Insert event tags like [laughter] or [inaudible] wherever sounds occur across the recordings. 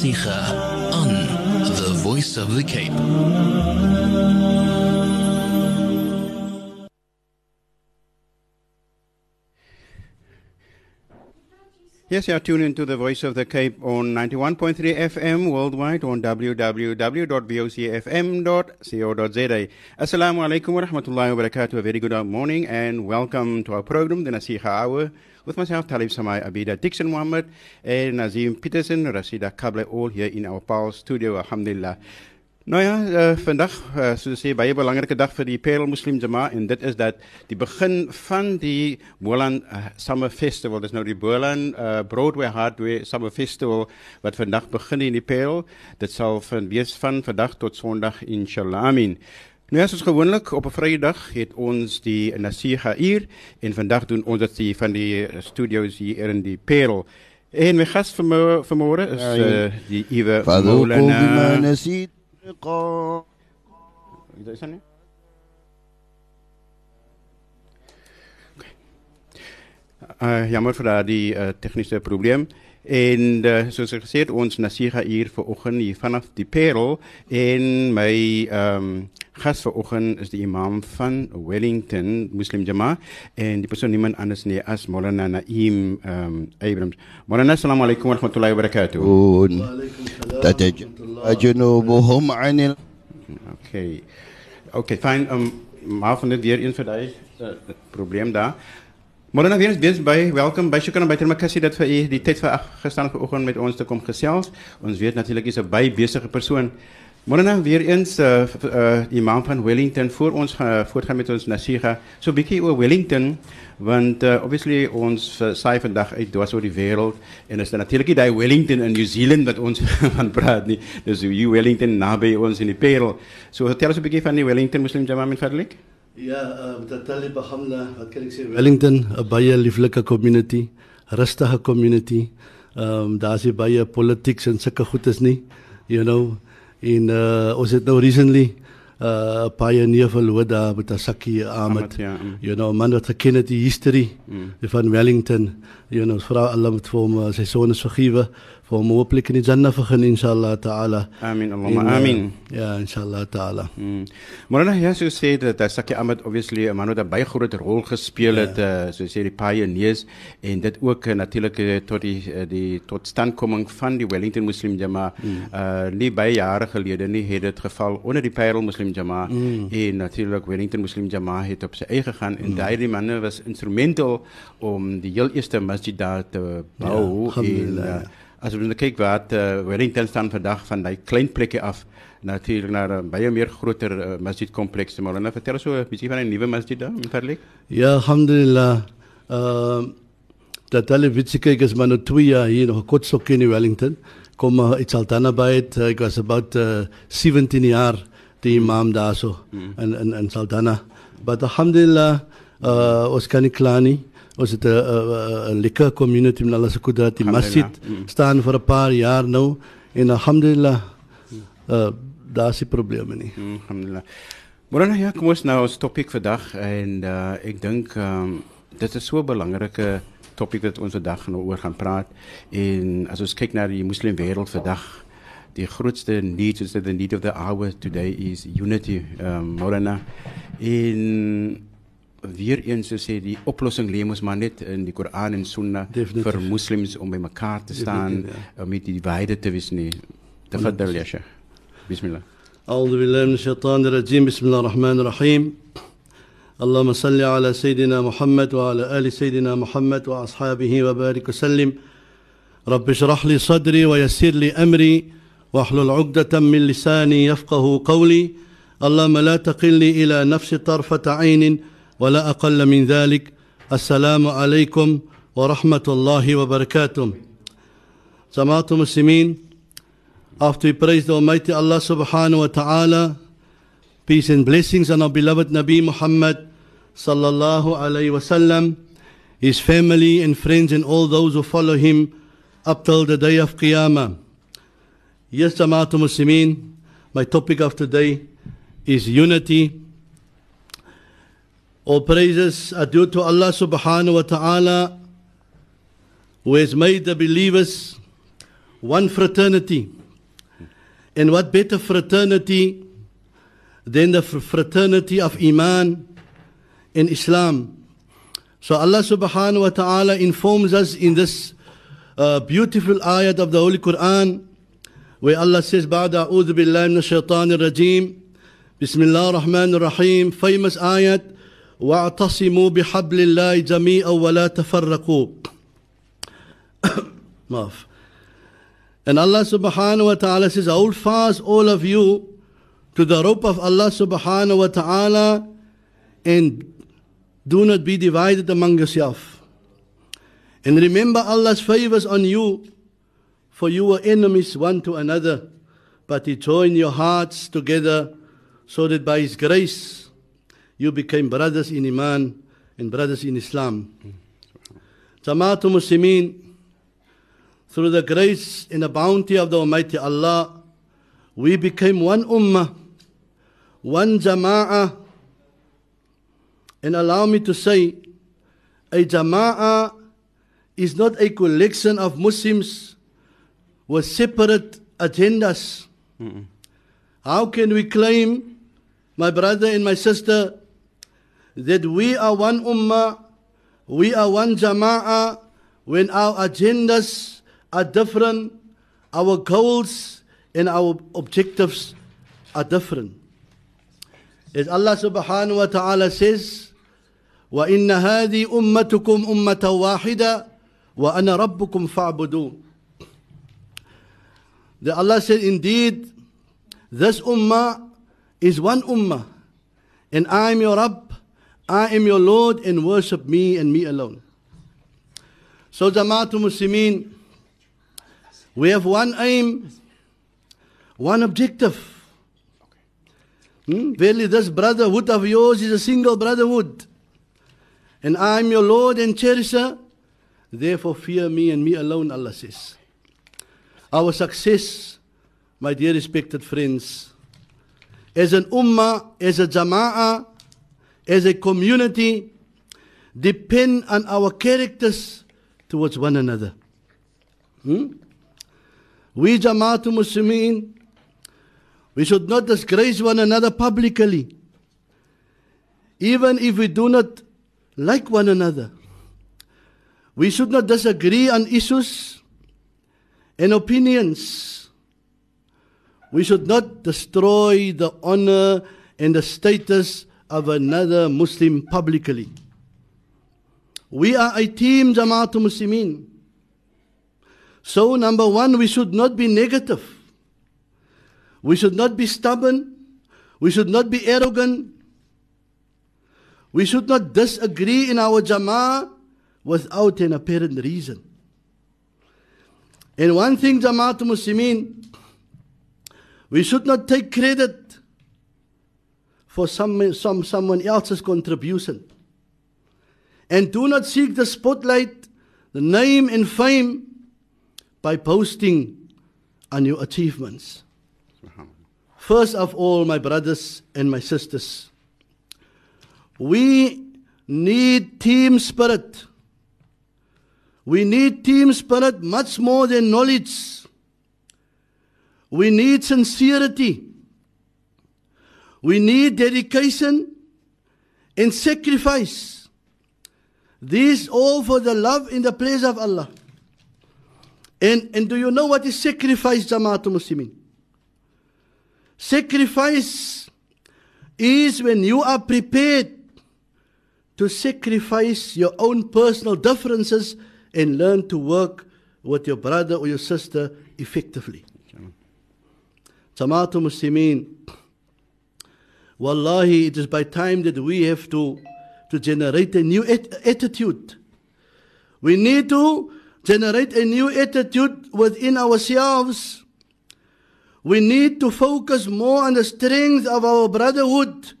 Nasiha on The Voice of the Cape. Yes, you are tuned into the Voice of the Cape on 91.3 FM worldwide on www.vocfm.co.za. Assalamu alaikum wa rahmatullahi wa barakatuh. A very good morning and welcome to our program, the Nasiha Hour, with myself, Talib Samai Abida, Dixon Muhammad, and Nazim Peterson, Rasida Kable, all here in our Paul studio, alhamdulillah. Nou ja, uh, vandag, uh, soos sê, baie belangrike dag vir die Parel Muslim Jama en dit is dat die begin van die Bolan uh, Summer Festival, dis nou die Bolan uh, Broadway Hardware Summer Festival wat vandag begin in die Parel. Dit sal van wees van vandag tot Sondag inshallah. Amin. Nou zoals gewoonlijk op een vrijdag het ons die Nasiha uur En vandaag doen ons dat van die eh, studio's hier in die Perel. En mijn van vanmorgen vermo is uh, die Iwe Moulana. Is dat niet? Uh, eh, jammer voor die technische probleem. En uh, zoals ons gezegd, ons Nasiga hier vanochtend hier vanaf die Perel. En mijn um, ehm, Gas vanoggend is die imam van Wellington Muslim Jamaa en die persoon niemand anders nie as Molana Naim um, ehm, Abrams. Molana assalamu alaykum wa rahmatullahi wa barakatuh. Tajunubuhum anil Okay. Okay, fyn um maar van dit weer een vir daai uh, eh, probleem daar. Môre weer eens by welkom by Shukran by Termakasi dat vir u die tyd vir gestaan vanoggend met ons te kom gesels. Ons weet natuurlik jy's 'n baie besige persoon. Dan weer eens uh, uh, imam van Wellington voor ons uh, voortgaan met ons nasiha. So 'n bietjie oor Wellington want uh, obviously ons uh, saai vandag uit dwars oor die wêreld en is daar natuurlik die Wellington in New Zealand wat ons [laughs] van praat nie. Dis die Wellington naby ons in die Parel. So vertel ons 'n bietjie van die Wellington Muslim Jama min fadlik. Ja, dat Talib Hamla, wat kan ek sê? Wellington, 'n baie lieflike community, rustige community. Um, daar's nie baie politics en sulke goedes nie. You know, en uh, ons het nou recently uh pioneer verloor daar met Asaki Ahmed. ja, mm. You know, man wat geken het die history Mm. van Wellington. You know, vra Allah met hom uh, sy sones vergewe, vir hom hopelik in die Jannah vergun inshallah taala. Amin Allahumma En, uh, amin. Ja, inshallah taala. Mm. Maar dan ja, so sê dat dat Saki Ahmed obviously 'n man wat 'n baie groot rol gespeel het, ja. uh, so sê die pioneers en dit ook uh, natuurlik uh, tot die uh, die totstandkoming van die Wellington Muslim Jama mm. uh nie baie jare gelede nie het dit geval onder die Parel Muslim Jama mm. en natuurlik Wellington Muslim Jama het op sy eie gegaan en mm. daai manne was instrumental om die heel eerste masjid daar te bou Ja, en uh, ja. as ons nou kyk wat uh, Wellington staan vandag van daai klein plekke af natuurlik naar 'n baie meer groter uh, masjidkompleks te maar nou vertel ons so 'n bietjie van 'n nuwe masjid daar in Verlik. Ja, alhamdulillah. Ehm dat hulle witse kyk is maar nou 2 jaar hier nog 'n kort stukkie in Wellington. Kom uh, iets altana by het. Ek was about uh, 17 jaar die imam daar so Mm. in in in Saldanha. But alhamdulillah uh, ons kan nie kla nie. Ons het 'n 'n 'n lekker community met alles goed dat die masjid. Mm. staan vir 'n paar jaar nou en alhamdulillah uh, daar is nie probleme nie. Mm, alhamdulillah. Maar dan ja, kom ons nou ons topik vandag en uh, ek dink um, dit is so 'n belangrike topik wat ons vandag nou oor gaan praat en as ons kyk na die moslim wêreld vandag die grootste need is the need of the hour today is unity um, Maulana in weer eens sê die oplossing mos maar net in die Koran en Sunna vir moslems om by mekaar te staan Definitief, om met die wyde te wees nie. Tafaddal ya Sheikh. Bismillah. أعوذ بالله من الشيطان الرجيم بسم الله الرحمن الرحيم اللهم صل على سيدنا محمد وعلى آل سيدنا محمد وأصحابه وبارك وسلم رب اشرح لي صدري ويسر لي أمري واحلل عقدة من لساني يفقه قولي اللهم لا تقلني إلى نفسي طرفة عين ولا أقل من ذلك السلام عليكم ورحمة الله وبركاته جماعة المسلمين After we praise the Almighty Allah subhanahu wa ta'ala, peace and blessings on our beloved Nabi Muhammad sallallahu alayhi wasallam, his family and friends and all those who follow him up till the day of Qiyamah. Yes, Jamaatul Muslimin, my topic of today is unity. All praises are due to Allah subhanahu wa ta'ala who has made the believers one fraternity. And what better fraternity than the fr- fraternity of Iman in Islam? So Allah subhanahu wa ta'ala informs us in this uh, beautiful ayat of the Holy Quran where Allah says, بعد أعوذ بالله من الشيطان الرجيم بسم الله الرحمن الرحيم famous ayat واعتصموا بحبل الله جميعا ولا تفرقوا Maaf. And Allah subhanahu wa ta'ala says, Hold fast all of you to the rope of Allah subhanahu wa ta'ala and do not be divided among yourself. And remember Allah's favors on you, for you were enemies one to another, but He joined your hearts together so that by His grace you became brothers in Iman and brothers in Islam. Jamaatul Muslimin, through the grace and the bounty of the Almighty Allah, we became one ummah, one jama'ah. And allow me to say, a jama'ah is not a collection of Muslims with separate agendas. How can we claim, my brother and my sister, that we are one ummah, we are one jama'ah, when our agendas are different, our goals and our objectives are different. As Allah subhanahu wa ta'ala says, وَإِنَّ هَذِي أُمَّتُكُمْ أُمَّةً وَاحِدَةً وَأَنَا رَبُّكُمْ فَاعْبُدُونَ That Allah said, indeed, this ummah is one ummah, and I am your Rabb, I am your Lord, and worship me and me alone. So, Jamaatul Muslimin, we have one aim, one objective. Hmm? Verily, this brotherhood of yours is a single brotherhood. And I am your Lord and cherisher. Therefore, fear me and me alone, Allah says. Our success, my dear respected friends, as an ummah, as a jama'ah, as a community, depend on our characters towards one another. Hmm? We Jamaatul Muslimin, we should not disgrace one another publicly, even if we do not like one another. We should not disagree on issues and opinions. We should not destroy the honor and the status of another Muslim publicly. We are a team, Jamaatul Muslimin. So, number one, we should not be negative. We should not be stubborn. We should not be arrogant. We should not disagree in our jama'ah without an apparent reason. And one thing, Jamaatul Muslimin, we should not take credit for some, some, someone else's contribution. And do not seek the spotlight, the name and fame by boasting on your achievements. First of all, my brothers and my sisters, we need team spirit. We need team spirit much more than knowledge. We need sincerity. We need dedication and sacrifice. These all for the love in the place of Allah. And, and do you know what is sacrifice, Jamaatul Muslimin? Sacrifice is when you are prepared to sacrifice your own personal differences and learn to work with your brother or your sister effectively. Jamaatul Muslimin, Wallahi, it is by time that we have to, to generate a new at- attitude. We need to generate a new attitude within ourselves. We need to focus more on the strength of our brotherhood,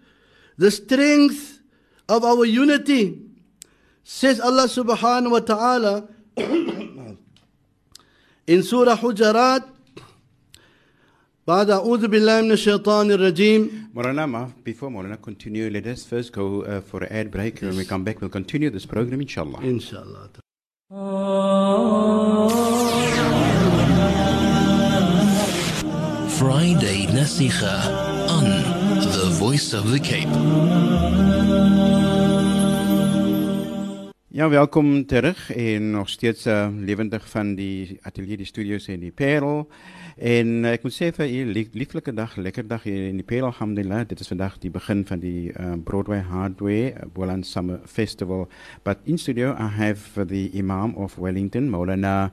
the strength of our unity. Says Allah subhanahu wa ta'ala [coughs] in Surah Hujurat, بعد أعوذ بالله من الشيطان الرجيم Morana, Ma, before Morana continue, let us first go uh, for an ad break. When we come back, we'll continue this program, inshallah. إن شاء الله Friday Nasiha on The Voice of the Cape. Ja, welkom terug en nog steeds uh, lewendig van die atelier, die studios en die Parel. En uh, ek moet sê vir u lief, lieflike dag, lekker dag hier in die Parel, alhamdulillah. Dit is vandag die begin van die uh, Broadway Hardware uh, Boland Summer Festival. But in studio I have the Imam of Wellington, Maulana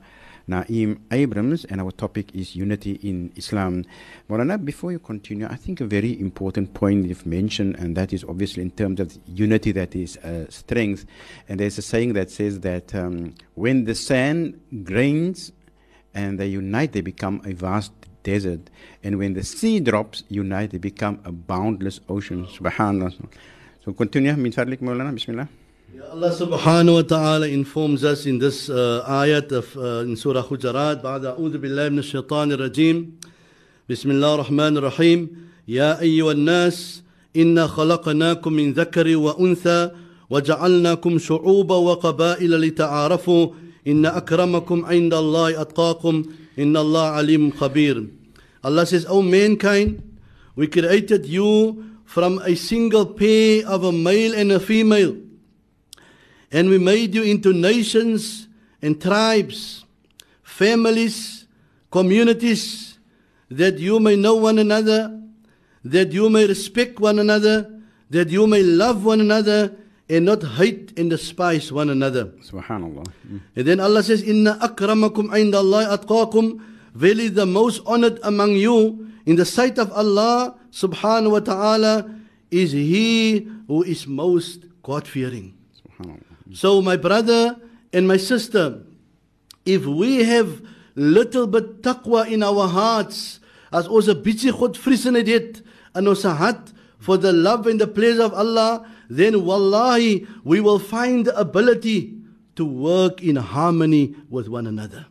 Naeem Abrams, and our topic is unity in Islam. Maulana, before you continue, I think a very important point you've mentioned, and that is obviously in terms of unity that is uh, strength. And there's a saying that says that um, when the sand grains and they unite, they become a vast desert. And when the sea drops, unite, they become a boundless ocean. Subhanallah. So continue, min fadlik, Maulana, bismillah. Allah subhanahu wa ta'ala informs us in this uh, ayat of uh, in Surah Hujarat. بعد أعوذ بالله من الشيطان الرجيم. بسم الله الرحمن الرحيم. يا أيها الناس إنا خلقناكم من ذكر وأنثى وجعلناكم شعوبا وقبائل لتعارفوا. إن أكرمكم عند الله أتقاكم. إن الله عليم خبير. Allah says, O mankind, we created you from a single pair of a male and a female. And we made you into nations and tribes, families, communities, that you may know one another, that you may respect one another, that you may love one another, and not hate and despise one another. Subhanallah. Mm. And then Allah says, Inna akramakum inda Allah atqakum. Verily the most honored among you in the sight of Allah subhanahu wa ta'ala is he who is most God-fearing. Subhanallah. So, my brother and my sister, if we have little bit taqwa in our hearts, as ons 'n bietjie godvreesenheid het in ons hart for the love and the pleasure of Allah, then wallahi we will find the ability to work in harmony with one another.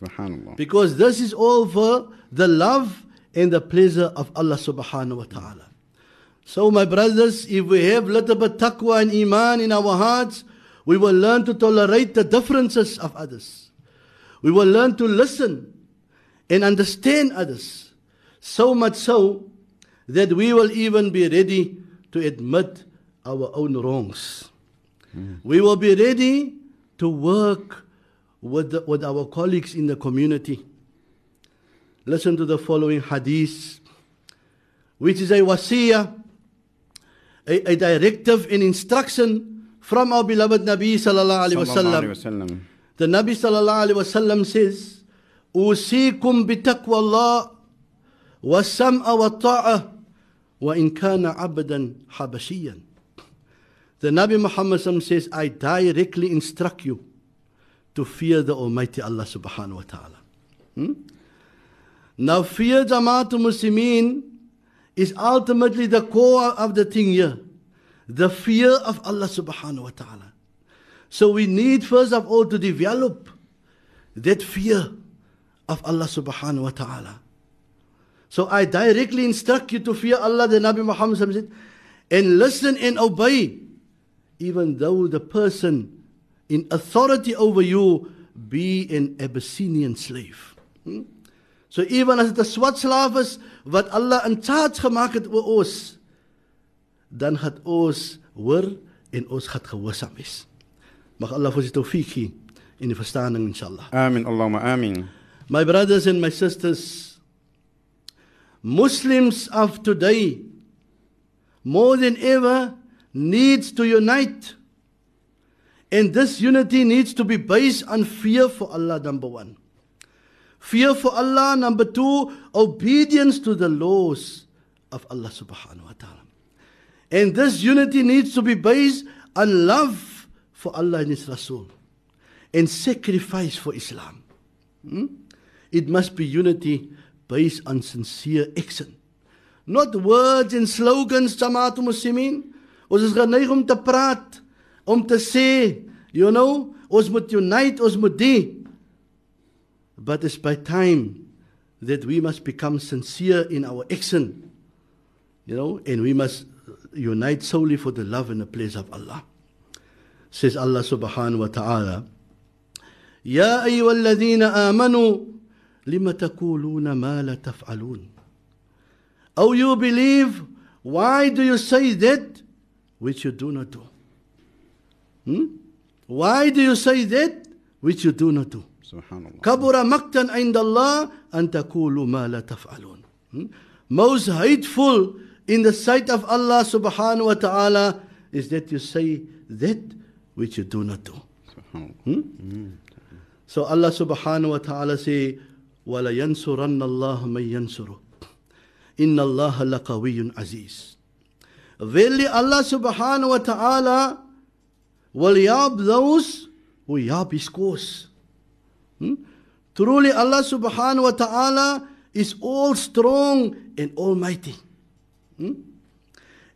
Subhanallah. Because this is all for the love and the pleasure of Allah subhanahu wa ta'ala. So, my brothers, if we have little bit taqwa and iman in our hearts, we will learn to tolerate the differences of others. We will learn to listen and understand others. So much so that we will even be ready to admit our own wrongs. We will be ready to work with, the, with our colleagues in the community. Listen to the following hadith, which is a wasiyah, a, a directive and instruction from our beloved Nabi sallallahu alaihi wasallam. The Nabi sallallahu alaihi wasallam says, "Usikum bitaqwa Allah wa sam'a wa ta'a wa in kana 'abdan habashiyan." The Nabi Muhammad says, "I directly instruct you to fear the Almighty Allah subhanahu wa ta'ala." Hmm? Now, fear Jamaat Muslimin is ultimately the core of the thing here. The fear of Allah subhanahu wa ta'ala. So we need first of all to develop that fear of Allah subhanahu wa ta'ala. So I directly instruct you to fear Allah, the Nabi Muhammad said, and listen and obey, even though the person in authority over you be an Abyssinian slave. Hmm? So even as the swart slaaf is wat Allah in charge gemaak het oor ons, dan gaan ons hoor en ons gaan gehoorsaam wees. Mag Allah vir ons die tawfiq gee in die verstaaning inshallah. Amin, Allahumma amin. My brothers and my sisters, Muslims of today more than ever needs to unite. And this unity needs to be based on fear for Allah number 1. Fear for Allah number 2, obedience to the laws of Allah subhanahu wa ta'ala. And this unity needs to be based on love for Allah and His Rasul and sacrifice for Islam. Hmm? It must be unity based on sincere action. Not words and slogans, Jamaat Muslimin. Ons is geneig om te praat, om te sê, you know, ons moet unite, ons moet die. But it's by time that we must become sincere in our action, you know, and we must unite solely for the love and the pleasure of Allah. Says Allah subhanahu wa ta'ala, يا أيها الذين آمنوا لم تقولون ما لا تفعلون Oh, you believe, why do you say that which you do not do? Hmm? Why do you say that which you do not do? Subhanallah. كبر مقتا عند الله أن تقولوا ما لا تفعلون. Hmm? Most hateful in the sight of Allah subhanahu wa ta'ala is that you say that which you do not do. Subhanallah. So Allah subhanahu wa ta'ala say, وَلَا يَنْصُرَنَّ اللَّهَ مَنْ يَنْصُرُهُ إِنَّ اللَّهَ لَقَوِيٌّ عَزِيزٌ Verily Allah subhanahu wa ta'ala will help those who help his cause. Hmm? Truly Allah subhanahu wa ta'ala is all strong and almighty. Hmm?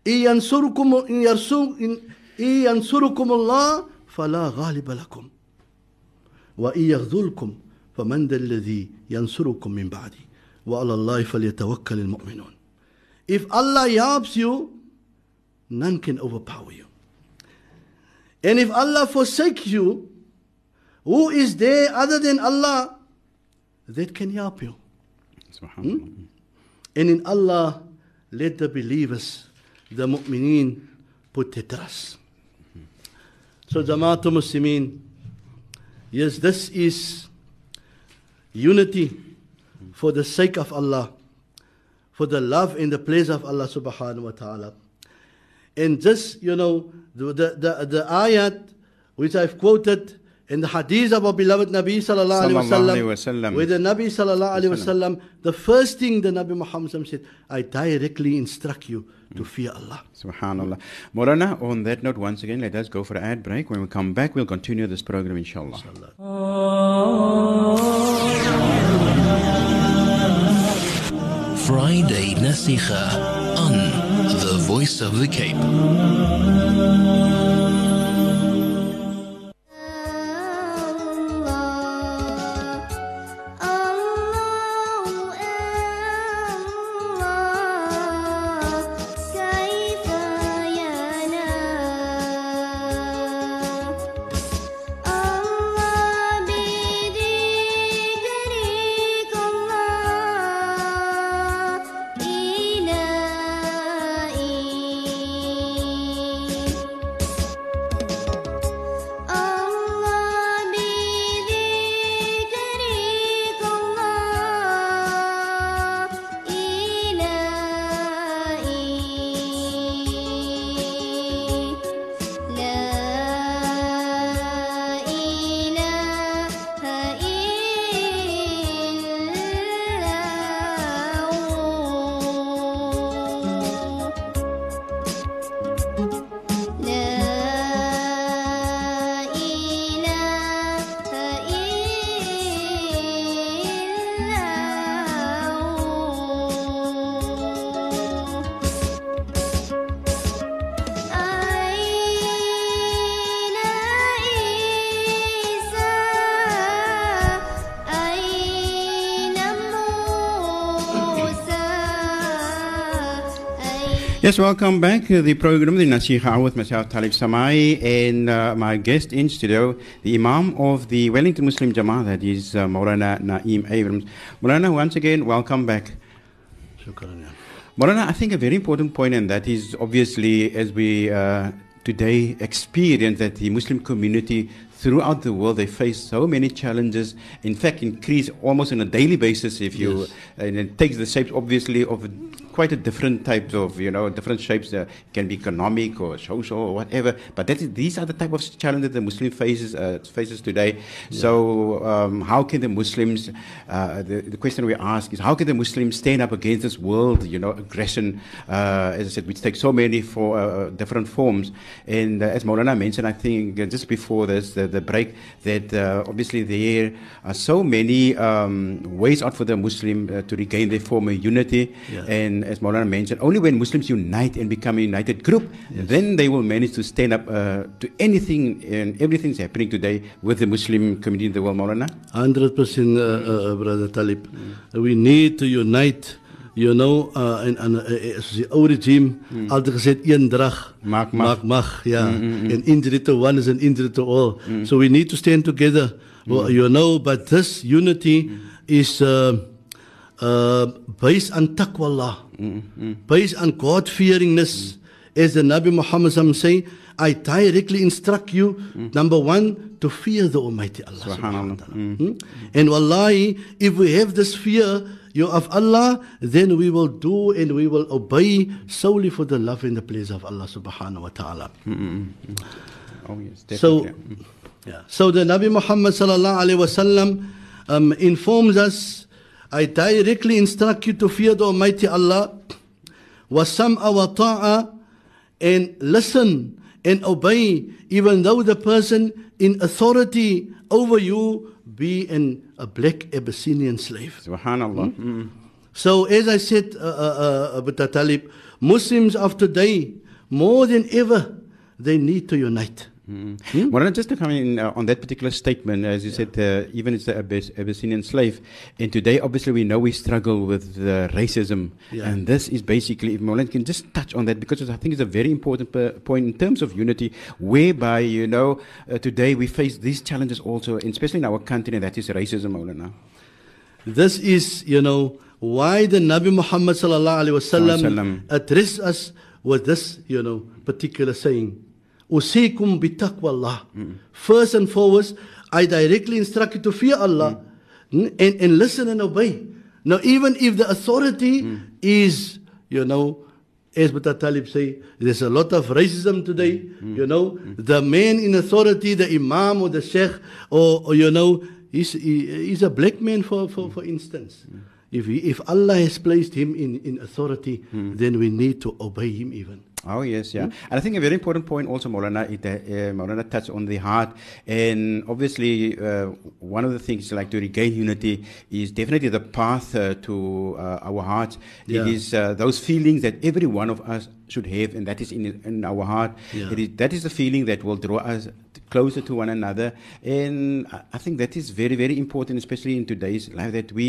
إن ينصركم إن يرسو إن إن ينصركم الله فلا غالب لكم وإن يخذلكم فمن ذا الذي ينصركم من بعدي وعلى الله فليتوكل المؤمنون If Allah helps you, none can overpower you. And if Allah forsakes you, who is there other than Allah that can help you? Subhanallah. And in Allah, let the believers, the mu'mineen, put their trust. So, Jamaatul Muslimin, yes, this is unity for the sake of Allah, for the love and the pleasure of Allah subhanahu wa ta'ala. And just, you know, the, the, the, the ayat which I've quoted in the hadith of our beloved Nabi sallallahu alayhi wa wasallam. where the Nabi sallallahu alayhi wa the first thing the Nabi Muhammad said, I directly instruct you to fear Allah. Subhanallah. Maulana, on that note, once again, let us go for an ad break. When we come back, we'll continue this program, inshallah. Friday Nasiha on The Voice of the Cape. Yes, welcome back to the program, the Nasiha with myself, Talib Samai, and uh, my guest in studio, the Imam of the Wellington Muslim Jama'ah, that is uh, Maulana Naeem Abrams. Maulana, once again, welcome back. Shukran. Maulana, I think a very important point, and that is obviously as we uh, today experience that the Muslim community throughout the world they face so many challenges. In fact, increase almost on a daily basis. If you Yes. and it takes the shapes obviously of quite a different types of you know different shapes. Uh, can be economic or social or whatever. But that is, these are the type of challenges the Muslim faces uh, faces today. So um, how can the Muslims? Uh, the, the question we ask is how can the Muslims stand up against this world? You know, aggression. Uh, as I said, which takes so many for uh, different forms. And uh, as Maulana mentioned, I think uh, just before this the, the break that uh, obviously there are so many um, ways out for the Muslim uh, to regain their former unity. Yeah. And as Maulana mentioned, only when Muslims unite and become a united group, then they will manage to stand up uh, to anything and everything that's happening today with the Muslim community in the world, Maulana. 100% uh, uh, brother Talib. We need to unite. You know, uh, en, en uh, as die altyd gesê het, een drag Maak mag. maak mag ja and injury to one is an injury to all hmm. so we need to stand together well, hmm. you know but this unity is uh, uh, based on taqwallah, hmm, based on God fearingness. As the Nabi Muhammad say, I directly instruct you, number one, to fear the Almighty Allah. Subhanallah. subhanahu wa ta'ala. Hmm? And wallahi, if we have this fear you of Allah, then we will do and we will obey solely for the love and the pleasure of Allah subhanahu wa ta'ala. Oh, yes, So. Mm. yeah. so the Nabi Muhammad sallallahu alaihi wasallam um, informs us, I directly instruct you to fear the Almighty Allah, wasam'a wa ta'a, and listen and obey, even though the person in authority over you be an, a black Abyssinian slave. Subhanallah. Mm. So, as I said, uh, uh, uh, Abu Talib, Muslims of today, more than ever, they need to unite. Mm. Maulana, just to come in uh, on that particular statement, as you said, uh, even it's the Abyss- Abyssinian slave, and today obviously we know we struggle with uh, racism, Yeah. and this is basically, if Maulana can just touch on that because I think it's a very important per- point in terms of unity, whereby, you know, uh, today we face these challenges also, especially in our country, and that is racism, Maulana. This is, you know, why the Nabi Muhammad sallallahu wasallam Wasallam. addressed us with this, you know, particular saying. Usikum bitaqwallah. First and foremost, I directly instruct you to fear Allah mm, and, and listen and obey. Now, even if the authority is, you know, as Boeta Talib say, there's a lot of racism today. You know, the man in authority, the imam or the sheikh, or, or you know, he's, he, he's a black man, for, for, for instance. If, he, if Allah has placed him in, in authority, then we need to obey him even. Oh yes, yeah, and I think a very important point also, Maulana, it, uh, Maulana touched on the heart, and obviously uh, one of the things like to regain unity is definitely the path uh, to uh, our hearts. Yeah. It is uh, those feelings that every one of us should have, and that is in in our heart. Yeah. It is, that is the feeling that will draw us closer to one another, and I- think that is very very important, especially in today's life, that we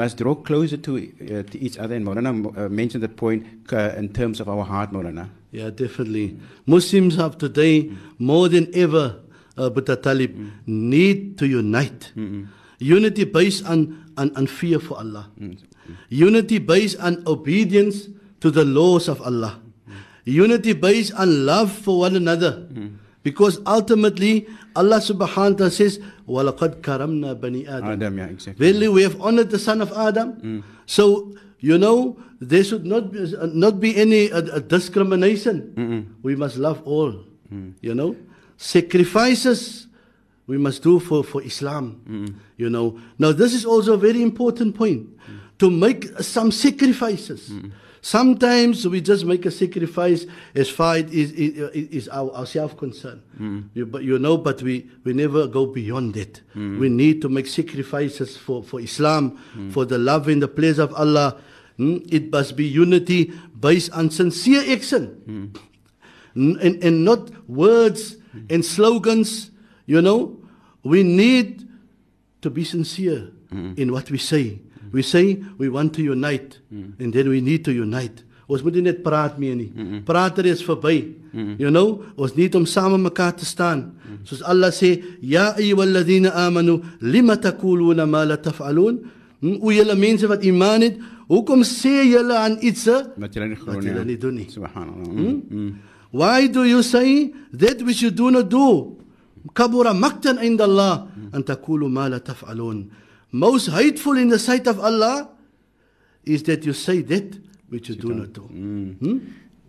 must draw closer to uh, to each other. And Maulana uh, mentioned that point uh, in terms of our heart, Maulana. Yeah, definitely. Muslims of today, more than ever, uh, Boeta Talib, need to unite. Unity based on, on, on fear for Allah. Unity based on obedience to the laws of Allah. Unity based on love for one another. Because ultimately, Allah subhanahu wa ta'ala says, وَلَقَدْ كَرَمْنَا بَنِي آدَمَ Adam, yeah, exactly. Verily, we have honored the son of Adam. So, you know, there should not be, uh, not be any uh, uh, discrimination. We must love all. You know, sacrifices we must do for, for Islam. You know, now this is also a very important point to make some sacrifices. Sometimes we just make a sacrifice as far as is, is, our, our self concern. Mm. You, but you know, but we, we never go beyond that. Mm. We need to make sacrifices for, for Islam, mm. for the love and the pleasure of Allah. Mm, It must be unity based on sincere action N- and, and not words and slogans. You know, we need to be sincere in what we say. We say we want to unite, and then we need to unite. Ons moet nie net praat meer nie. Praat er is verby. You know, ons need om saam mekaar te staan. Soos Allah sê, "Ya ayyuhalladhina amanu, lima taquluna ma la taf'alun?" Hm, O julle mense wat iman het, hoekom sê julle aan iets Wat julle nie glo nie. julle nie doen nie? Subhanallah. Mm, mm. Why do you say that which you do not do? Kabura maktan inda Allah an taqulu ma la taf'alun. Most hateful in the sight of Allah is that you say that which you do not do. Hmm?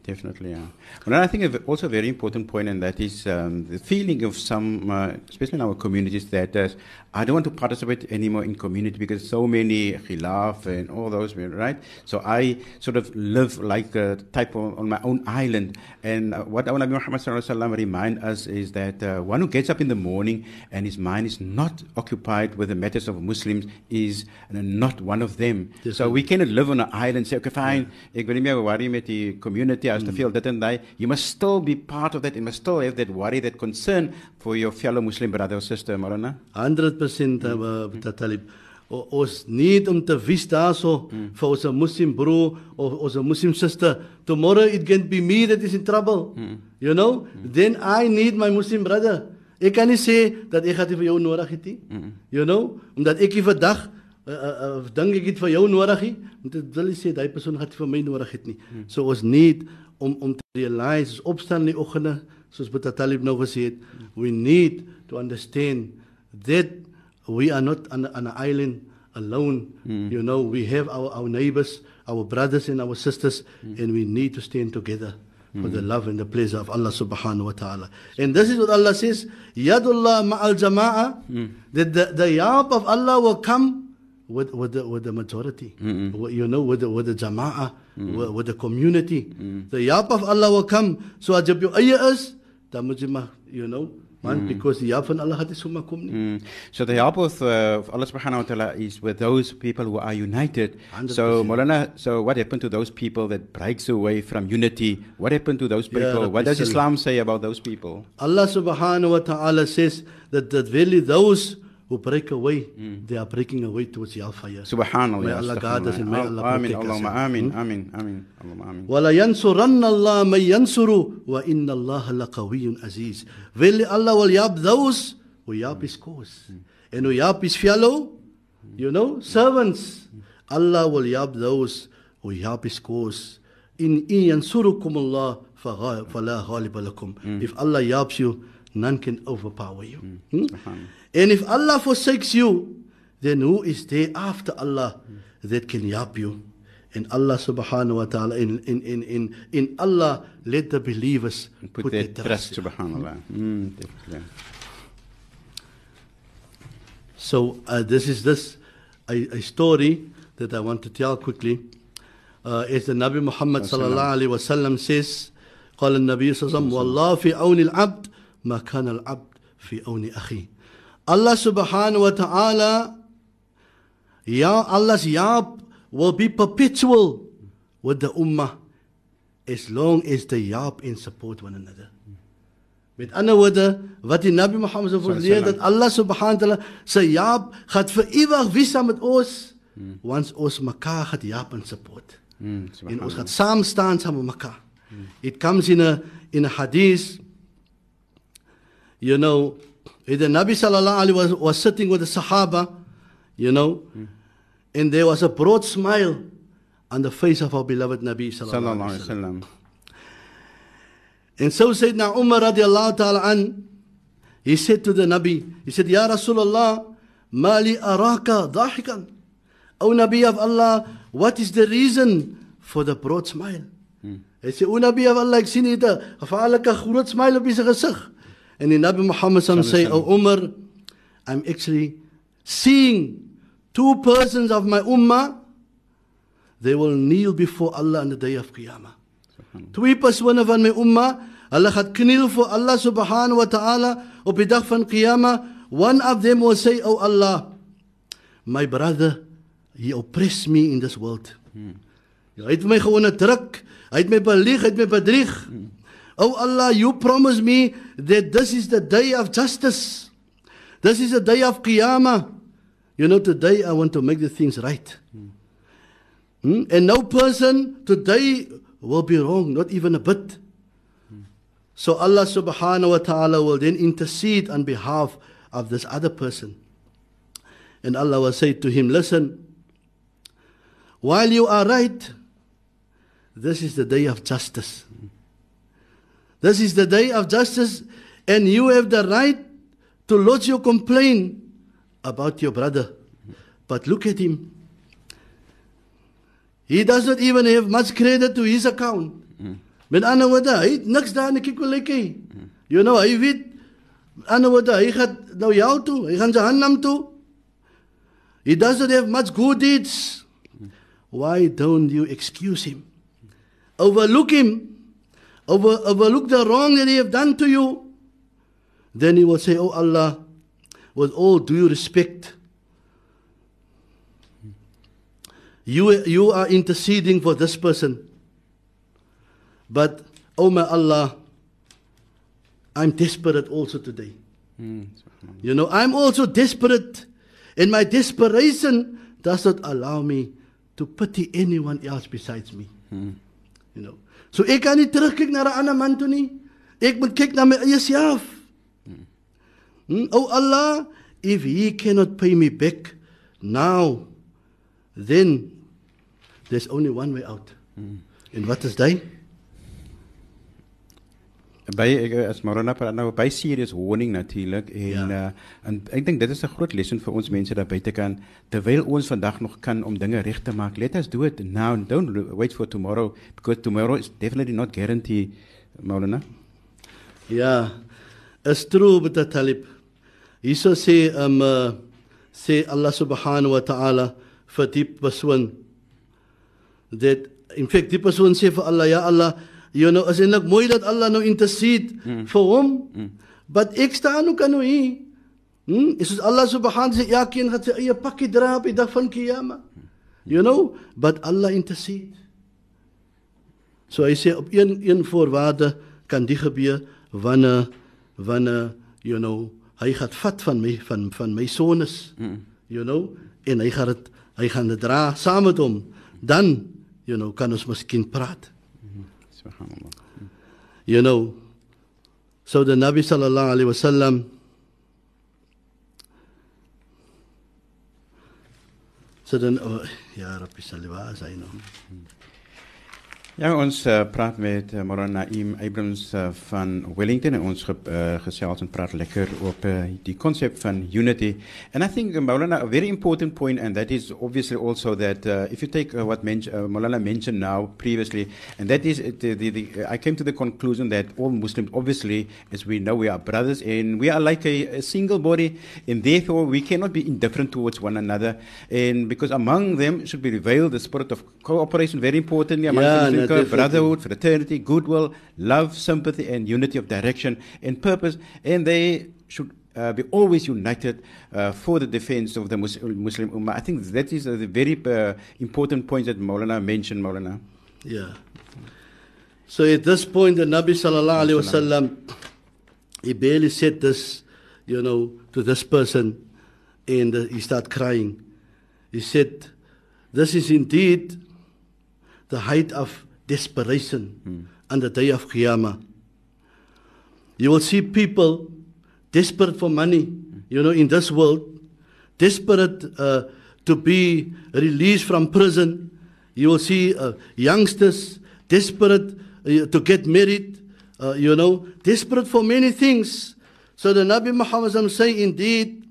Definitely, yeah. Well, I think also a very important point, and that is um, the feeling of some, uh, especially in our communities, that uh, I don't want to participate anymore in community because so many khilaf and all those, right? So I sort of live like a type of, on my own island. And uh, what our Nabi Muhammad sallallahu alaihi wasallam remind us is that uh, one who gets up in the morning and his mind is not occupied with the matters of Muslims is not one of them. Yes, so we cannot live on an island and say, okay, fine, ek wil nie meer worry met die community as te veel dit en daai. You must still be part of that. You must still have that worry, that concern for your fellow Muslim brother or sister, Marana. 100% uh, mm. Talib. O, ons need om te wys daarso mm. vir ons Muslim broer of ons Muslim sister. Tomorrow it can be me that is in trouble. Mm. You know? Mm. Then I need my Muslim brother. Ek kan nie sê dat ek het vir jou nodig het nie. Mm. You know? Omdat ek nie vandag uh, uh, uh, dink ek het vir jou nodig nie, want dit wil nie sê daai persoon gaan vir my nodig het nie. So ons need om om te realize ons opstaan in die oggende soos Boeta Talib nou gesê het, we need to understand that we are not on, on an island alone. Mm. You know, we have our, our neighbors, our brothers and our sisters, mm. and we need to stand together for the hmm. love and the pleasure of Allah subhanahu wa ta'ala. And this is what Allah says, Yadullah ma'al jama'a, hmm. that the, the help of Allah will come with, with, the, with the majority, hmm. With- you know, with the, with the jama'ah, with, with the community. The help of Allah will come. So op jou is, dan moet jy maar, you know, man, because die help van Allah sommer kom. Mm. So the help of, uh, of Allah subhanahu wa ta'ala is with those people who are united. So 100%. Maulana, so what happened to those people that breaks away from unity? What happened to those people? what does Islam say about those people? Allah subhanahu wa ta'ala says that, that really those who break away, they are breaking away towards hellfire. Subhanallah. May Allah guide us and may Allah Amin. protect us. Allahumma amin. Amin. Amin. Allahumma amin. وَلَيَنْصُرَنَّ اللَّهَ مَنْ يَنْصُرُ وَإِنَّ اللَّهَ لَقَوِيٌّ عَزِيزٌ Verily Allah will help those who help His cause. And who help His fellow, you know, servants. Allah will help those who help His cause. In إِن يَنْصُرُكُمُ اللَّهُ فَغَا- فَلَا غَالِبَ لَكُمْ If Allah helps you, none can overpower you. Hmm? And if Allah forsakes you, then who is there after Allah that can help you? And Allah subhanahu wa ta'ala, in, in, in, in, in Allah, let the believers Put, their trust, subhanallah. Mm, definitely. So uh, this is this a, a story that I want to tell quickly. Uh, as the Nabi Muhammad sallallahu alaihi wasallam says, قال النبي صلى الله عليه وسلم والله في عون العبد ما كان العبد في عون أخيه. Allah subhanahu wa ta'ala, yeah, Allah's help will be perpetual with the ummah as long as they help and support one another. Met ander woorde, wat die Nabi Mohammed so vir ons leer dat Allah subhanahu wa taala sy help gaan vir ewig wees saam met ons, want ons mekaar gaan help en support. Mm, En ons subhanallah. gaan saam staan saam met mekaar. It comes in a in a hadith you know, the Nabi sallallahu alaihi was, was sitting with the Sahaba, you know, and there was a broad smile on the face of our beloved Nabi sallallahu alaihi wasallam. And so Sayyidina Umar radiallahu ta'ala an, he said to the Nabi, he said, Ya Rasulullah, ma li araka dahikan. O Nabi of Allah, what is the reason for the broad smile? Hmm. Hy sê, o Nabi of Allah, ek sien hier 'n gevaarlike groot smile op sy gesig. En die Nabi Muhammad sê, o oh Umar, I'm actually seeing two persons of my ummah, they will kneel before Allah on the day of Qiyamah. Twee persone van my umma, hulle gaan kniel voor Allah subhanahu wa ta'ala op die dag van Qiyamah. One of them will say, Oh Allah, my brother, he oppressed me in this world. Hy het my gewoon onderdruk, hy het my belieg, hy het my bedrieg. Oh Allah, you promised me that this is the day of justice. This is the day of Qiyamah. You know, today I want to make the things right. Hmm? And no person today will be wrong, not even a bit. So Allah subhanahu wa ta'ala will then intercede on behalf of this other person. And Allah will say to him, Listen, while you are right, this is the day of justice. This is the day of justice, and you have the right to lodge your complaint about your brother. But look at him. He does not even have much credit to his account. Met ander woorde, hy het niks daar in. You know, hy weet ander woorde, hy gaan nou jou toe, hy gaan Jahannam toe. He doesn't have much good deeds. Why don't you excuse him? Overlook him. Over, overlook the wrong that he have done to you. Then he will say, Oh Allah, with all due respect, you, you are interceding for this person. But, oh my Allah, I'm desperate also today. Mm. You know, I'm also desperate. And my desperation does not allow me to pity anyone else besides me. You know. So ek kan nie terugkyk na 'n ander man toe nie. Ek moet kyk na my eie self. Hmm? Oh Allah, if he cannot pay me back now, then there's only one way out. En wat is dit? Ek as Marona praat nou by serious warning natuurlik en Ja. uh, en ek dink dit is 'n groot lesson vir ons mense daar buite kan terwyl ons vandag nog kan om dinge reg te maak. Let us do it now. Don't wait for tomorrow because tomorrow is definitely not guarantee Marona. Ja. Is true met die talib. Hierso sê um uh, sê Allah subhanahu wa ta'ala vir die persoon dat in feite die persoon sê vir Allah ja Allah you know is eintlik mooi dat Allah nou intercede mm. vir hom mm. but ek staan ook nou hier hm is Allah subhanahu sê ja geen gaan sy eie pakkie dra op die dag van kiyama you know but Allah intercede So hy sê op een een voorwaarde kan die gebeur wanneer wanneer you know hy gaan vat van my van van my sones. Mm. You know en hy gaan dit hy gaan dit dra saam met hom. Dan you know kan ons miskien praat. You know so the Nabi sallallahu alaihi wasallam So dan oh, ja Rabbi salli wa. Ja, ons uh, praat met uh, Maulana Naeem Abrams uh, van Wellington en ons ge, uh, gesels en praat lekker op uh, die konsep van unity. And I think uh, Maulana a very important point and that is obviously also that uh, if you take uh, what men- uh, Maulana mentioned now previously and that is uh, the, the, the I came to the conclusion that all Muslims obviously as we know we are brothers and we are like a, a single body and therefore we cannot be indifferent towards one another and because among them should be revealed the spirit of cooperation very importantly among Yeah, the no, Muslim definitely. brotherhood, fraternity, goodwill, love, sympathy, and unity of direction and purpose. And they should uh, be always united uh, for the defense of the Mus- Muslim Ummah. I think that is a very uh, important point that Maulana mentioned, Maulana. Yeah. So at this point, the Nabi sallallahu alaihi wasallam, he barely said this, you know, to this person, and uh, he started crying. He said, "This is indeed the height of desperation on the day of Qiyamah. You will see people desperate for money, you know, in this world, desperate uh, to be released from prison. You will see uh, youngsters desperate uh, to get married, uh, you know, desperate for many things. So the Nabi Muhammad say, indeed,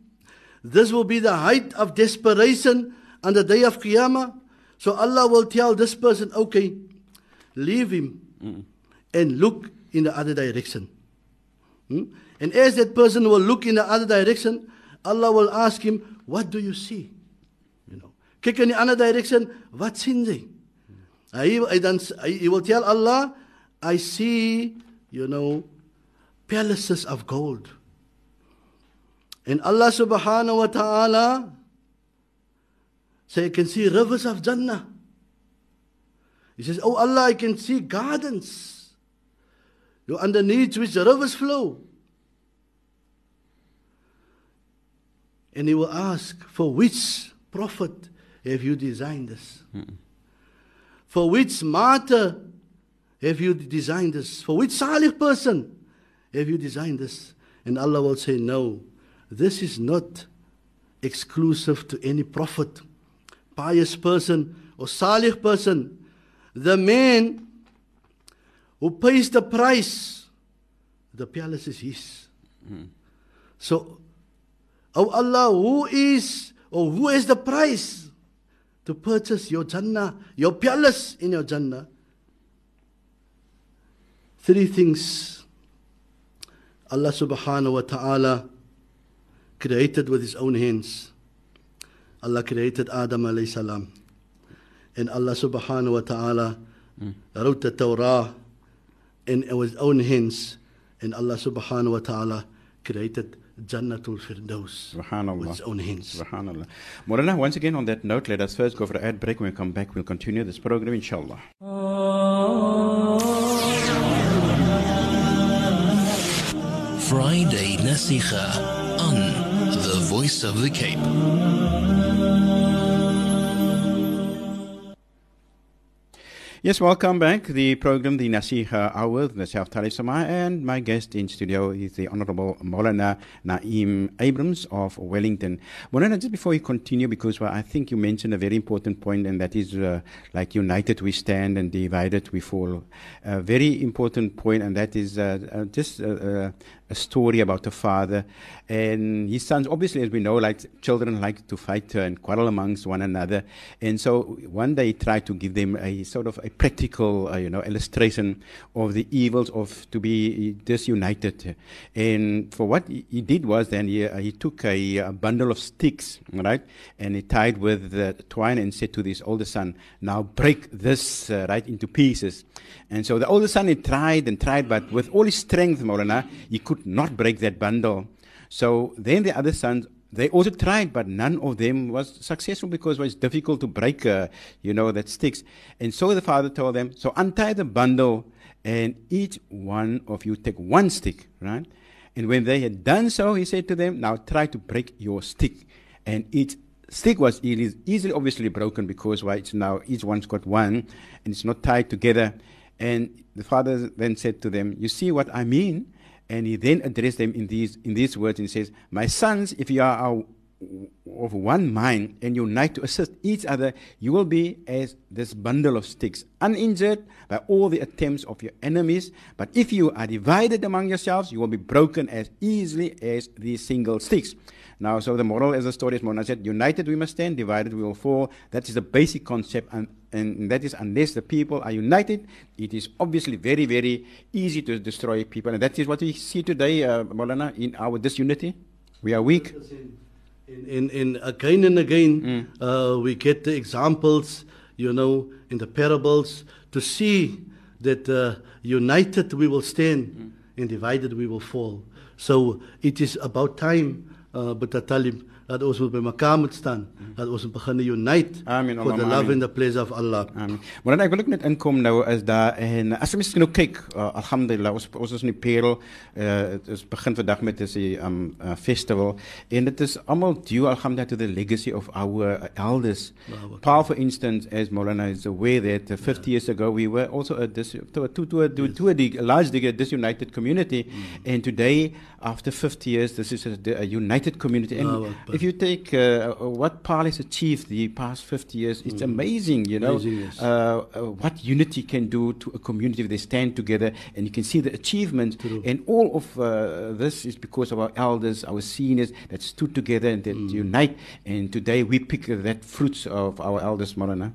this will be the height of desperation on the day of Qiyamah. So Allah will tell this person, okay, leave him and look in the other direction. Hmm? And as that person will look in the other direction, Allah will ask him, What do you see? You know, kyk in die ander direction, what's in there? Dan hy, he will tell Allah, I see, you know, palaces of gold. And Allah subhanahu wa ta'ala say, I can see rivers of Jannah. He says, Oh Allah, I can see gardens. You underneath which the rivers flow. And he will ask, For which prophet have you designed this? Hmm. For which martyr have you designed this? For which salih person have you designed this? And Allah will say, No, this is not exclusive to any prophet, pious person, or salih person. The man who pays the price, the palace is his. So, oh Allah, who is or who is the price to purchase your Jannah, your palace in your Jannah? Three things Allah subhanahu wa ta'ala created with his own hands. Allah created Adam alayhi salam. And Allah subhanahu wa ta'ala wrote the Torah in with his own hands. And Allah subhanahu wa ta'ala created Jannatul Firdaus Subhanallah. with his own hands. Subhanallah. Maulana, once again on that note, let us first go for an ad break. When we come back, we'll continue this program, inshallah. Friday Nasiha on The Voice of the Cape. Yes, welcome back. The program, the Nasiha Hour, with myself, Talib Samai, and my guest in studio is the Honorable Molana Naeem Abrams of Wellington. Molana, just before you continue, because well, I think you mentioned a very important point, and that is uh, like united we stand and divided we fall. A very important point, and that is uh, uh, just uh, uh, a story about a father and his sons. Obviously, as we know, like children like to fight and quarrel amongst one another. And so one day tried to give them a sort of a practical, uh, you know, illustration of the evils of to be disunited. And for what he, did was then he, uh, he took a, a bundle of sticks, right, and he tied with the twine and said to this older son, "Now break this uh, right into pieces." And so the older son he tried and tried, but with all his strength, Maulana, he could not break that bundle. So then the other sons, they also tried, but none of them was successful because it was difficult to break, uh, you know, that sticks. And so the father told them, so untie the bundle and each one of you take one stick, right? And when they had done so, he said to them, now try to break your stick. And each stick was easily, easily obviously broken because why it's now each one's got one and it's not tied together. And the father then said to them, You see what I mean? And he then addressed them in these, in these words and says, My sons, if you are of one mind and unite to assist each other, you will be as this bundle of sticks, uninjured by all the attempts of your enemies. But if you are divided among yourselves, you will be broken as easily as these single sticks. Now, so the moral as the story is Mona said, united we must stand, divided we will fall. That is the basic concept, and, and that is unless the people are united, it is obviously very, very easy to destroy people. And that is what we see today, uh, Molana, in our disunity. We are weak. In, in, in again and again, uh, we get the examples, you know, in the parables to see that uh, united we will stand and divided we will fall. So it is about time, uh, but Talib, dat ons moet by mekaar moet staan, dat ons begin unite Amen, for the love amen. and the pleasure of Allah. Um, maar dan ek wil ook net inkom nou is daar en as jy miskien nou kyk uh, alhamdulillah ons ons is in die Parel uh, het is begin vandag met is die um, uh, festival en dit is almal due alhamdulillah to the legacy of our uh, elders. Paul for instance as Molana is aware that uh, 50 years ago we were also a dis- to, to, to, a, to, to a, a large degree disunited community. And today after 50 years this is a, a united community. And Akbar. If you take uh, what Parel has achieved the past 50 years, it's amazing, you know, Amazing, yes. uh, uh, what unity can do to a community if they stand together and you can see the achievements. And all of uh, this is because of our elders, our seniors that stood together and that unite. And today we pick that fruits of our elders, Maulana.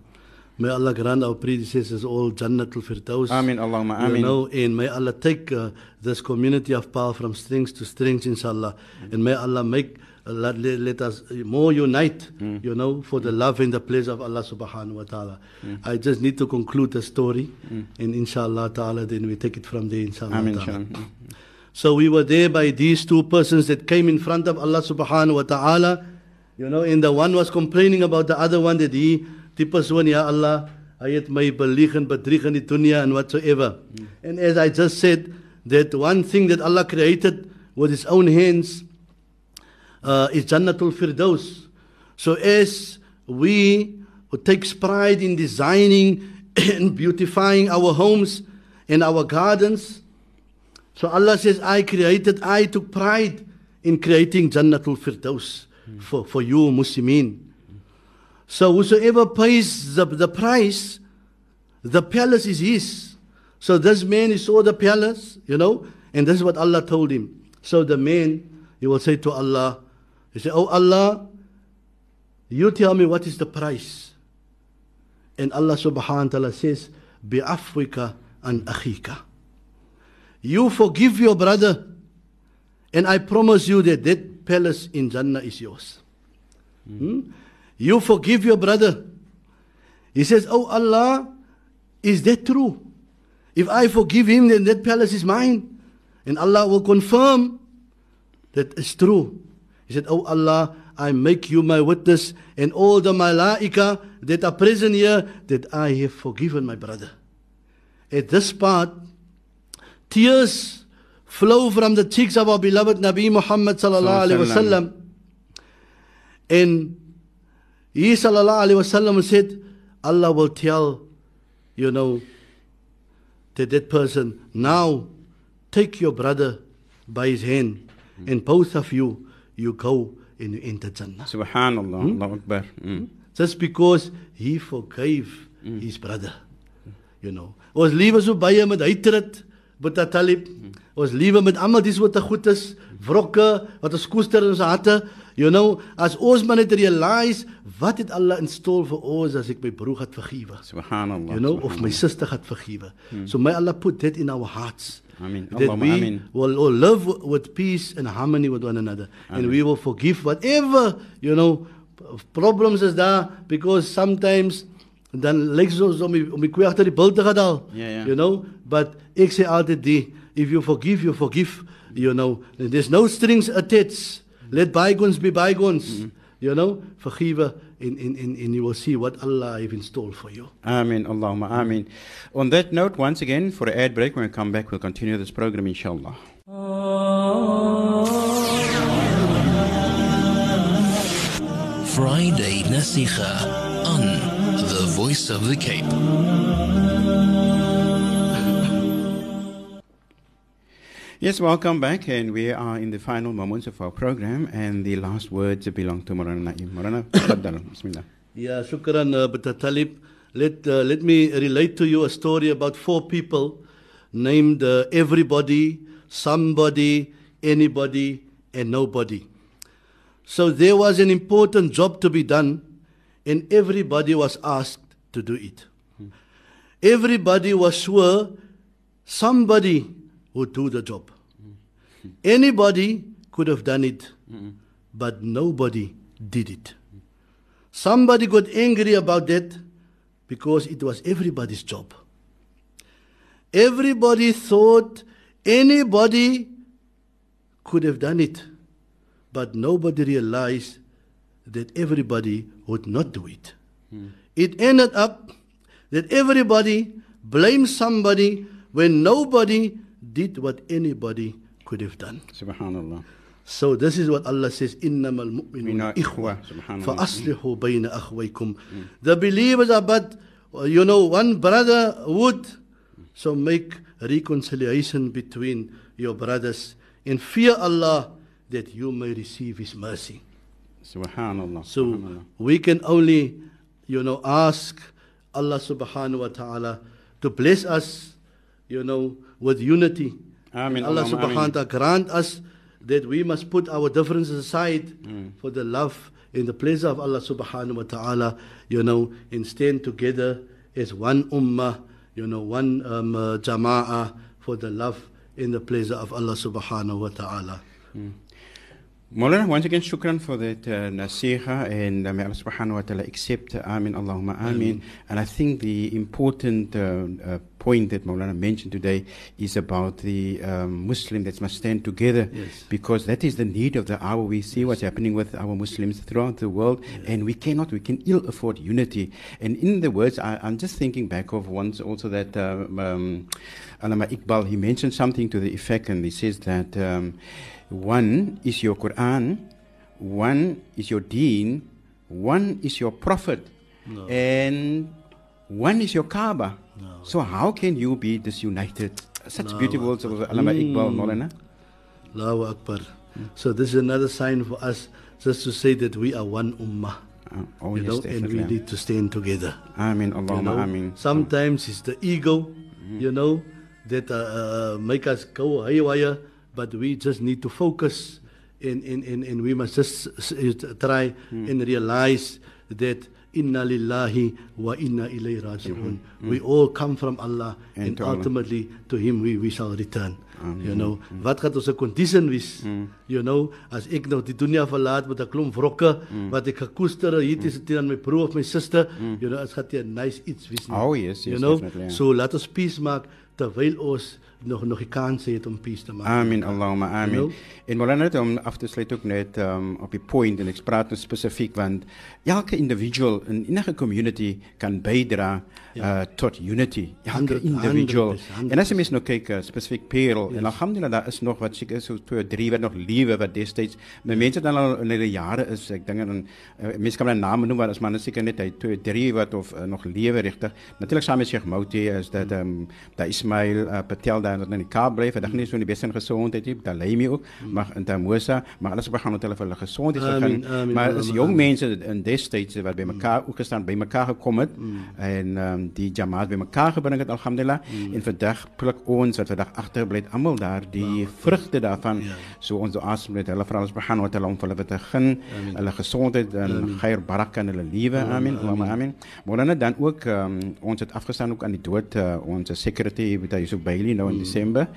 May Allah grant our predecessors all Jannatul Firdaus. Amin, Allahumma You amin. know, and may Allah take uh, this community of power from strength to strength, inshallah. And may Allah make, uh, let, let, let us more unite, Mm. you know, for the love and the pleasure of Allah subhanahu wa ta'ala. Mm. I just need to conclude the story, and inshallah ta'ala, then we take it from there, inshallah. Ta'ala. So we were there by these two persons that came in front of Allah subhanahu wa ta'ala. You know, and the one was complaining about the other one that he, die persoon, ja Allah, hy het my bedrieg in die dunya and whatsoever. And as I just said, that one thing that Allah created with his own hands uh, is Jannatul Firdaus. So as we who takes pride in designing [coughs] and beautifying our homes and our gardens, so Allah says, I created, I took pride in creating Jannatul Firdaus for, for you Muslimin. So whosoever pays the, the price, the palace is his. So this man, he saw the palace, you know, and this is what Allah told him. So the man, he will say to Allah, he say, Oh Allah, you tell me what is the price. And Allah subhanahu wa ta'ala says, Bi'afwika an akhika. You forgive your brother, and I promise you that that palace in Jannah is yours. Hmm? You forgive your brother. He says, Oh Allah, is that true? If I forgive him, then that palace is mine. And Allah will confirm that it's true. He said, Oh Allah, I make you my witness and all the malaika that are present here that I have forgiven my brother. At this part, tears flow from the cheeks of our beloved Nabi Muhammad sallallahu alaihi wasallam. And he sallallahu alaihi wasallam said, Allah will tell you know, that that person now take your brother by his hand and both of you, you go and you enter Jannah. Subhanallah. Hmm? Allahu Akbar. Mm. Just because he forgave his brother. You know. Ons liewe so baie met hytrit, Boeta Talib. Ons liewe met almal dis wat te goed is, wrokke wat ons koester in ons harte. You know, as ons maar net realize wat het Allah instol vir ons as ek my broer het vergewe. Subhanallah. You know, of my sister het vergewe. So may Allah put that in our hearts. Amin. That Allahumma we amin. will all live with peace and harmony with one another. And we will forgive whatever, you know, problems is there because sometimes dan lyk soos om die, om die koe agter die bil te gaan al. Ja, ja. You know, but ek sê altyd die if you forgive you forgive, you know, there's no strings attached. Let bygones be bygones. Mm-hmm. You know, vergewe and, and, and, and you will see what Allah have installed for you. Amin. Allahumma amin. On that note, once again, for an ad break, when we come back, we'll continue this program, inshallah. Friday Nasiha on The Voice of the Cape. Yes, welcome back, and we are in the final moments of our program, and the last words belong to Maulana Naeem. Maulana. [coughs] [coughs] Bismillah. Yeah, shukran, uh, Boeta Talib. Let, uh, let me relate to you a story about four people named uh, Everybody, Somebody, Anybody, and Nobody. So there was an important job to be done, and everybody was asked to do it. Everybody was sure somebody would do the job. Anybody could have done it, but nobody did it. Somebody got angry about that because it was everybody's job. Everybody thought anybody could have done it, but nobody realized that everybody would not do it. It ended up that everybody blamed somebody when nobody did what anybody could have done. Subhanallah. So this is what Allah says, إِنَّمَا الْمُؤْمِنُونَ Mina إِخْوَةٌ ikhwa, subhanallah. فَأَصْلِحُوا بَيْنَ أَخْوَيْكُمْ The believers are but, uh, you know, one brotherhood. So make reconciliation between your brothers and fear Allah that you may receive His mercy. Subhanallah. So Subhanallah. we can only, you know, ask Allah subhanahu wa ta'ala to bless us, you know, with unity. And Allah subhanahu wa ta'ala grant us that we must put our differences aside for the love in the pleasure of Allah subhanahu wa ta'ala, you know, and stand together as one ummah, you know, one um, uh, jama'ah for the love in the pleasure of Allah subhanahu wa ta'ala. Maulana, once again, shukran for that uh, nasiha, and uh, may Allah subhanahu wa ta'ala accept. uh, Amin, Allahumma amin. And I think the important uh, uh, point that Maulana mentioned today is about the um, Muslim that must stand together Yes. because that is the need of the hour. We see what's happening with our Muslims throughout the world, and we cannot, we can ill afford unity. And in the words, I, I'm just thinking back of once also that uh, um, Allama Iqbal, he mentioned something to the effect, and he says that. Um, one is your Quran, one is your deen, one is your prophet, and one is your Kaaba. So how can you be disunited? Such beautiful words of Allama Iqbal, Maulana. Allahu Akbar. So this is another sign for us just to say that we are one ummah. Uh, oh, you yes, know, and we need to stand together. You Allahumma know, amin. sometimes it's the ego, you know, that uh, uh, make us go haywire, but we just need to focus and, and, and, and we must just try and realize that inna lillahi wa inna ilayhi raji'un. We all come from Allah And and, to Allah. ultimately to Him we, we shall return. You know, wat gaat ons condition wees? You know, as ek nou die dunia verlaat met 'n klomp wrokke wat ek gekoester het, hier is dit aan my broer of my suster, you know, dit gaan 'n nice iets wees nie. Oh, yes, you yes, know? definitely, ja. So laat ons peace maak terwyl ons nog nog die kans het om peace te maak. Amin, Allahumma. Hallo? En Molana net om af te sluit ook net um, op die point en ek praat nou spesifiek want elke individual in enige community kan bydra ja. uh, tot unity. Elke 100 individual. 100%, En as jy mens nou kyk uh, spesifiek Perel Yes. en alhamdulillah daar is nog wat seker so twee drie wat nog lewe wat destyds my mense dan al in hulle jare is ek dink dan uh, mense kan hulle name noem maar as man seker net hy twee drie wat of uh, nog lewe regtig. Natuurlik saam met Sheikh Mouti is dat ehm um, daar Ismail uh, Patel daar in die Kaap bly. Vandag nie so in die beste gesondheid nie. Daar lê my ook, maar in Tamosa, maar alles begin met hulle vir hulle gesondheid Amin, begin. amin, Maar is jong mense in destyds wat by mekaar ook gestaan by mekaar gekom het en ehm um, die jamaat by mekaar gebring het alhamdulillah en vandag pluk ons wat vandag agterbly het almal daar die vrugte daarvan. So ons duas met hulle vir alles begin wat hulle om hulle te gun, hulle gesondheid en geyr baraka in hulle lewe. Amin. Allahumma amin. Maar dan dan ook um, ons het afgestaan ook aan die dood uh, ons secretary met hy so Bailey nou in Desember.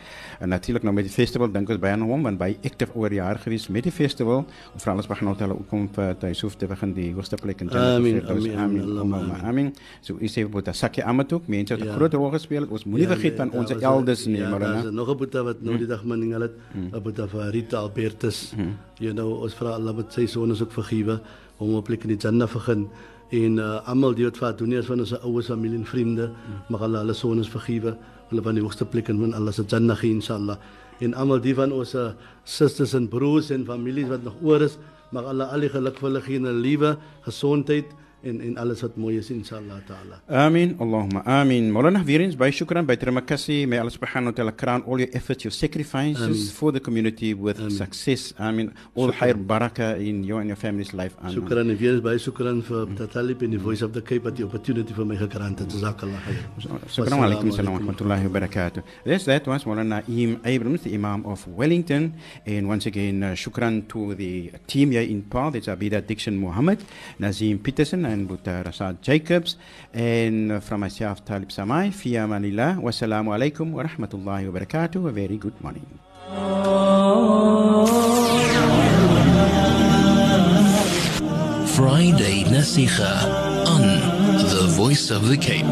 En natuurlik nou met die festival dink ons baie aan hom want baie active oor jaar gewees met die festival. En vir alles begin hulle ook om vir hy soof te begin die hoogste plek in. Allahumma Allahumma amin. So is hy met Saki Amatuk, mense het 'n Ja. groot rol gespeel. Ons moenie vergeet van daar onze was 'n- elders nie, Ja, maar daar is dan. nog 'n boeta wat nou die dag mening het, 'n boeta van Rita Albertus. You know, ons vra Allah met sy sones ook vergewe om op plek in die Jannah vergun. En uh, almal die wat vat doen is van ons ouers, familie en vriende, mag Allah hulle sones vergewe. Hulle van die hoogste plek in van Allah se Jannah gee inshallah. En almal die van ons uh, susters en broers en families wat nog oor is, mag Allah al die geluk vir hulle gee in hulle lewe, gesondheid en en alles wat mooi is inshallah taala. Amin. Allahumma amin. Molana weer eens baie shukran by Termakasi. May Allah subhanahu wa ta'ala crown all your efforts, your sacrifices Amin. for the community with success. Amin. All khair baraka in your and your family's life. Amin. Shukran en weer eens baie shukran vir Tatalib en die Voice of the Cape wat die opportunity vir my gegrant het. Jazakallah khair. Shukran alaikum salam wa rahmatullahi wa barakatuh. Yes, that was Maulana Naeem Abrams, the Imam of Wellington. And once again, uh, shukran to the team here in Parel. It's Abida Dixon Muhammad, Nazim Peterson, and Boeta Rasad Jacobs. And uh, from myself, Talib Samai, Fia Manila. Wassalamu alaikum wa rahmatullahi wa barakatuh. A very good morning. Friday Nasiha on The Voice of the Cape.